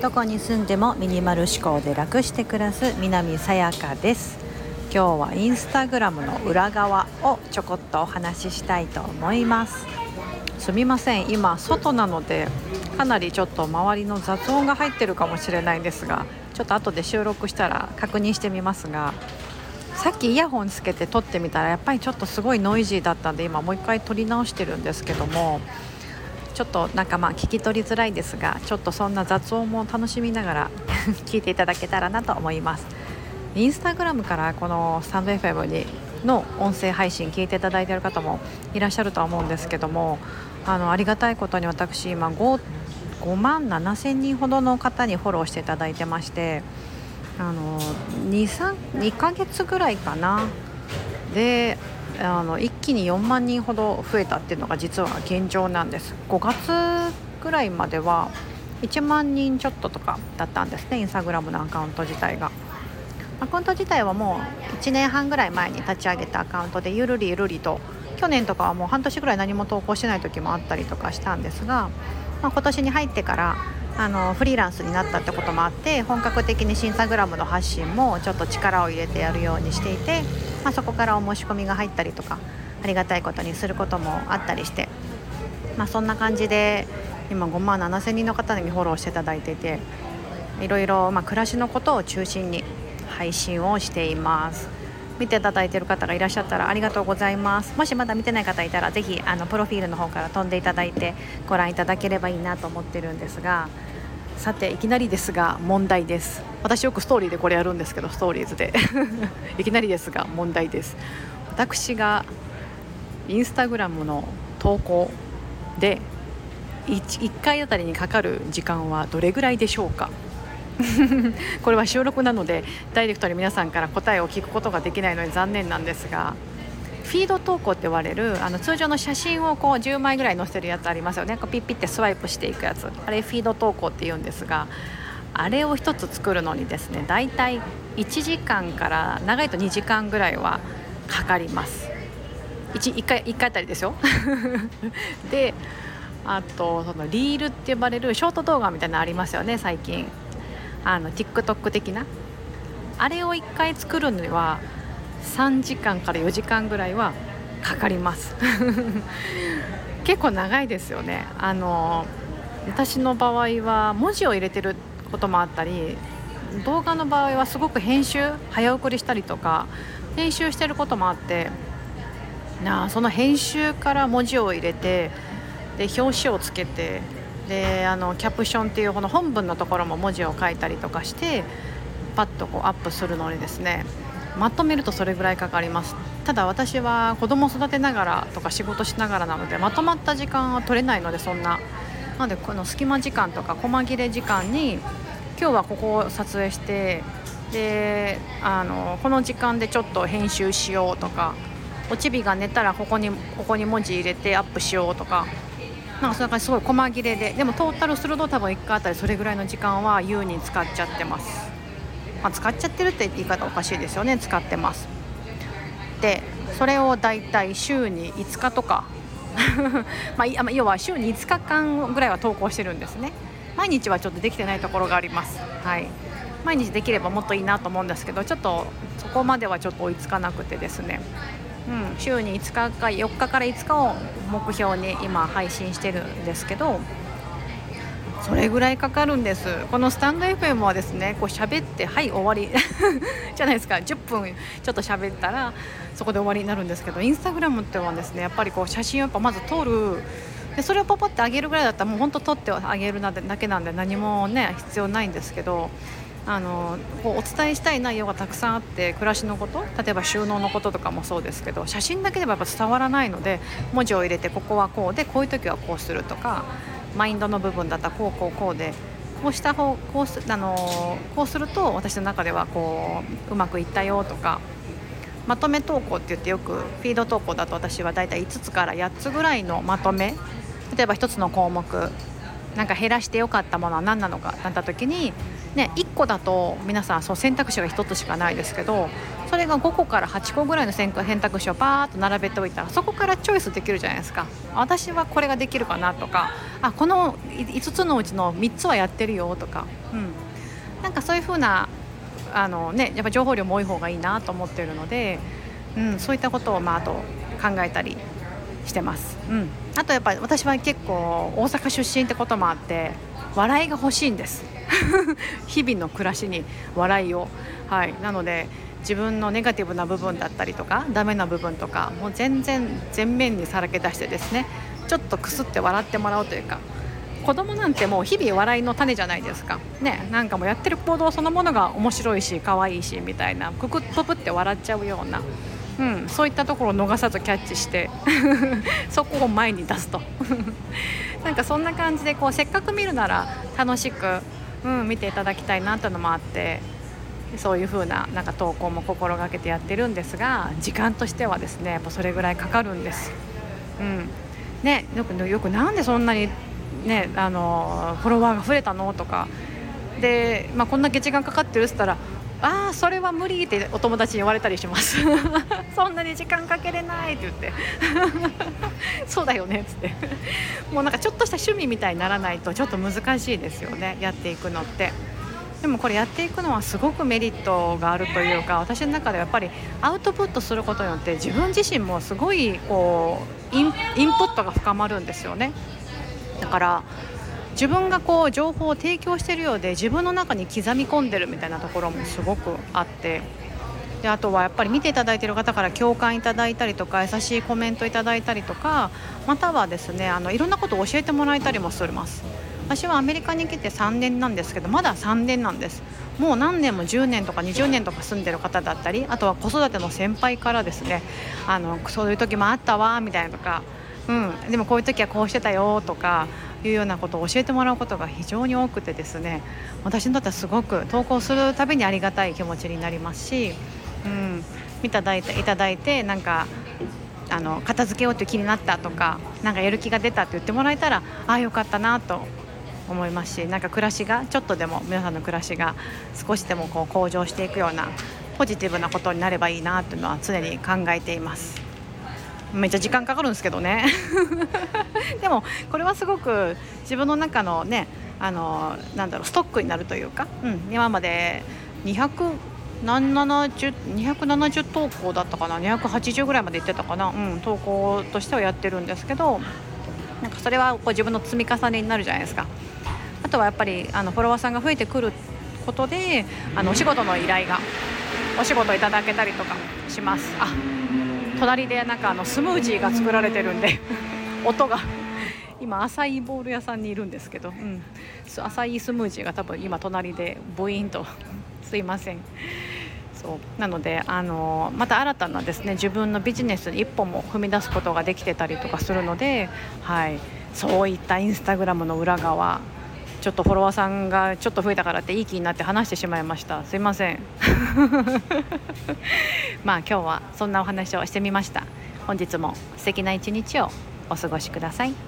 どこに住んでもミニマル思考で楽して暮らす南さやかです。今日はインスタグラムの裏側をちょこっとお話ししたいと思います。すみません。今外なのでかなりちょっと周りの雑音が入ってるかもしれないんですがちょっと後で収録したら確認してみますがさっきイヤホンつけて撮ってみたらやっぱりちょっとすごいノイジーだったんで今もう一回撮り直してるんですけどもちょっとなんかまあ聞き取りづらいですがちょっとそんな雑音も楽しみながら 聞いていただけたらなと思います。インスタグラムからこのスタンド FM にの音声配信聞いていただいている方もいらっしゃると思うんですけどもあのありがたいことに私今 5, 5万7千人ほどの方にフォローしていただいてましてあの 2, 2ヶ月ぐらいかな。であの一気に4万人ほど増えたっていうのが実は現状なんです。5月ぐらいまでは1万人ちょっととかだったんですねインスタグラムのアカウント自体が。アカウント自体はもう1年半ぐらい前に立ち上げたアカウントでゆるりゆるりと去年とかはもう半年ぐらい何も投稿してない時もあったりとかしたんですが、まあ、今年に入ってからあのフリーランスになったってこともあって本格的にインスタグラムの発信もちょっと力を入れてやるようにしていて、まあ、そこからお申し込みが入ったりとかありがたいことにすることもあったりして、まあ、そんな感じで今5万7千人の方にフォローしていただいていていろいろ、まあ、暮らしのことを中心に配信をしています。見ていただいてる方がいらっしゃったらありがとうございます。もしまだ見てない方いたらぜひあのプロフィールの方から飛んでいただいてご覧いただければいいなと思ってるんですがさていきなりですが問題です。私よくストーリーでこれやるんですけどストーリーズで。いきなりですが問題です。私がインスタグラムの投稿で 1, 1回あたりにかかる時間はどれぐらいでしょうか？これは収録なのでダイレクトに皆さんから答えを聞くことができないので残念なんですがフィード投稿って言われるあの通常の写真をこう10枚ぐらい載せるやつありますよね。こうピッピッてスワイプしていくやつ。あれフィード投稿って言うんですがあれを1つ作るのにですねだいたい1時間から長いと2時間ぐらいはかかります。1, 1回1回あたりですよ。であとそのリールって呼ばれるショート動画みたいなのありますよね最近。あの TikTok 的な？あれを1回作るには3時間から4時間ぐらいはかかります。結構長いですよね。あの私の場合は文字を入れてることもあったり動画の場合はすごく編集早送りしたりとか編集してることもあってなあその編集から文字を入れてで表紙をつけてであのキャプションっていうこの本文のところも文字を書いたりとかしてパッとこうアップするのにですねまとめるとそれぐらいかかります。ただ私は子供育てながらとか仕事しながらなのでまとまった時間は取れないのでそんな。なのでこの隙間時間とか細切れ時間に今日はここを撮影してであのこの時間でちょっと編集しようとかおちびが寝たらここにここに文字入れてアップしようとかなんかそんな感じすごい細切れででもトータルすると多分1回あたりそれぐらいの時間は優に使っちゃってます、まあ、使っちゃってるって言い方おかしいですよね。使ってます。でそれをだいたい週に5日とか。まあ、要は週に5日間ぐらいは投稿してるんですね。毎日はちょっとできてないところがあります。はい。毎日できればもっといいなと思うんですけどちょっとそこまではちょっと追いつかなくてですね。うん、週に5日か4日から5日を目標に今配信してるんですけどそれぐらいかかるんです。このスタンド FM はですねこう喋ってはい終わり。じゃないですか。10分ちょっと喋ったらそこで終わりになるんですけどインスタグラムってはですねやっぱりこう写真をやっぱまず撮る。でそれをポポってあげるぐらいだったらもう本当撮ってあげるだけなんで何もね必要ないんですけどあのこうお伝えしたい内容がたくさんあって暮らしのこと例えば収納のこととかもそうですけど写真だけではやっぱ伝わらないので文字を入れてここはこうでこういう時はこうするとかマインドの部分だったらこうこうこうでこうした方こうすあのこうすると私の中ではこううまくいったよとかまとめ投稿って言ってよくフィード投稿だと私はだいたい5つから8つぐらいのまとめ例えば1つの項目なんか減らしてよかったものは何なのかなった時にね、1個だと皆さんそう選択肢が1つしかないですけどそれが5個から8個ぐらいの選択肢をバーッと並べておいたらそこからチョイスできるじゃないですか。私はこれができるかなとかあこの5つのうちの3つはやってるよとか、うん、なんかそういう風なあのねやっぱ情報量も多い方がいいなと思ってるので、うん、そういったことをまああと考えたりしてます、うん、あとやっぱ私は結構大阪出身ってこともあって笑いが欲しいんです。日々の暮らしに笑いを。はい。なので自分のネガティブな部分だったりとかダメな部分とかもう全然全面にさらけ出してですねちょっとくすって笑ってもらおうというか子供なんてもう日々笑いの種じゃないですか。ねなんかもうやってる行動そのものが面白いし可愛いしみたいなククッププって笑っちゃうような、うん、そういったところを逃さずキャッチして そこを前に出すと。なんかそんな感じでこうせっかく見るなら楽しく、うん、見ていただきたいなっていうのもあってそういう風ななんか投稿も心がけてやってるんですが時間としてはですねやっぱそれぐらいかかるんです。うん。ね、よくよくなんでそんなに、ね、あのフォロワーが増えたの？とか。で、まあ、こんだけ時間かかってるっつったらああそれは無理ってお友達に言われたりします。そんなに時間かけれないって言って。そうだよねっつって。もうなんかちょっとした趣味みたいにならないとちょっと難しいですよねやっていくのって。でもこれやっていくのはすごくメリットがあるというか私の中ではやっぱりアウトプットすることによって自分自身もすごいこうインインプットが深まるんですよね。だから自分がこう情報を提供しているようで自分の中に刻み込んでるみたいなところもすごくあってであとはやっぱり見ていただいている方から共感いただいたりとか優しいコメントいただいたりとかまたはですねあのいろんなことを教えてもらえたりもします。私はアメリカに来て3年なんですけどまだ3年なんですもう何年も10年とか20年とか住んでる方だったりあとは子育ての先輩からですねあのそういう時もあったわみたいなとか、うん、でもこういう時はこうしてたよとかいうようなことを教えてもらうことが非常に多くてですね私にとってはすごく投稿するたびにありがたい気持ちになりますし、うん、見ただいていただいてなんかあの片付けようという気になったとかなんかやる気が出たって言ってもらえたらああよかったなと思いますしなんか暮らしがちょっとでも皆さんの暮らしが少しでもこう向上していくようなポジティブなことになればいいなというのは常に考えています。めっちゃ時間かかるんですけどね。でもこれはすごく自分の中のねあのなんだろうストックになるというか、うん、今まで200 270投稿だったかな280ぐらいまでいってたかな、うん、投稿としてはやってるんですけどなんかそれはこう自分の積み重ねになるじゃないですか。あとはやっぱりあのフォロワーさんが増えてくることであのお仕事の依頼がお仕事いただけたりとかします。あ隣でなんかあのスムージーが作られてるんで音が。今アサイーボール屋さんにいるんですけど、うん、アサイースムージーが多分今隣でボイーンと。すいません。そう。なのであのまた新たなですね自分のビジネスに一歩も踏み出すことができてたりとかするので、はい、そういったインスタグラムの裏側ちょっとフォロワーさんがちょっと増えたからっていい気になって話してしまいました。すいません。まあ今日はそんなお話をしてみました。本日も素敵な一日をお過ごしください。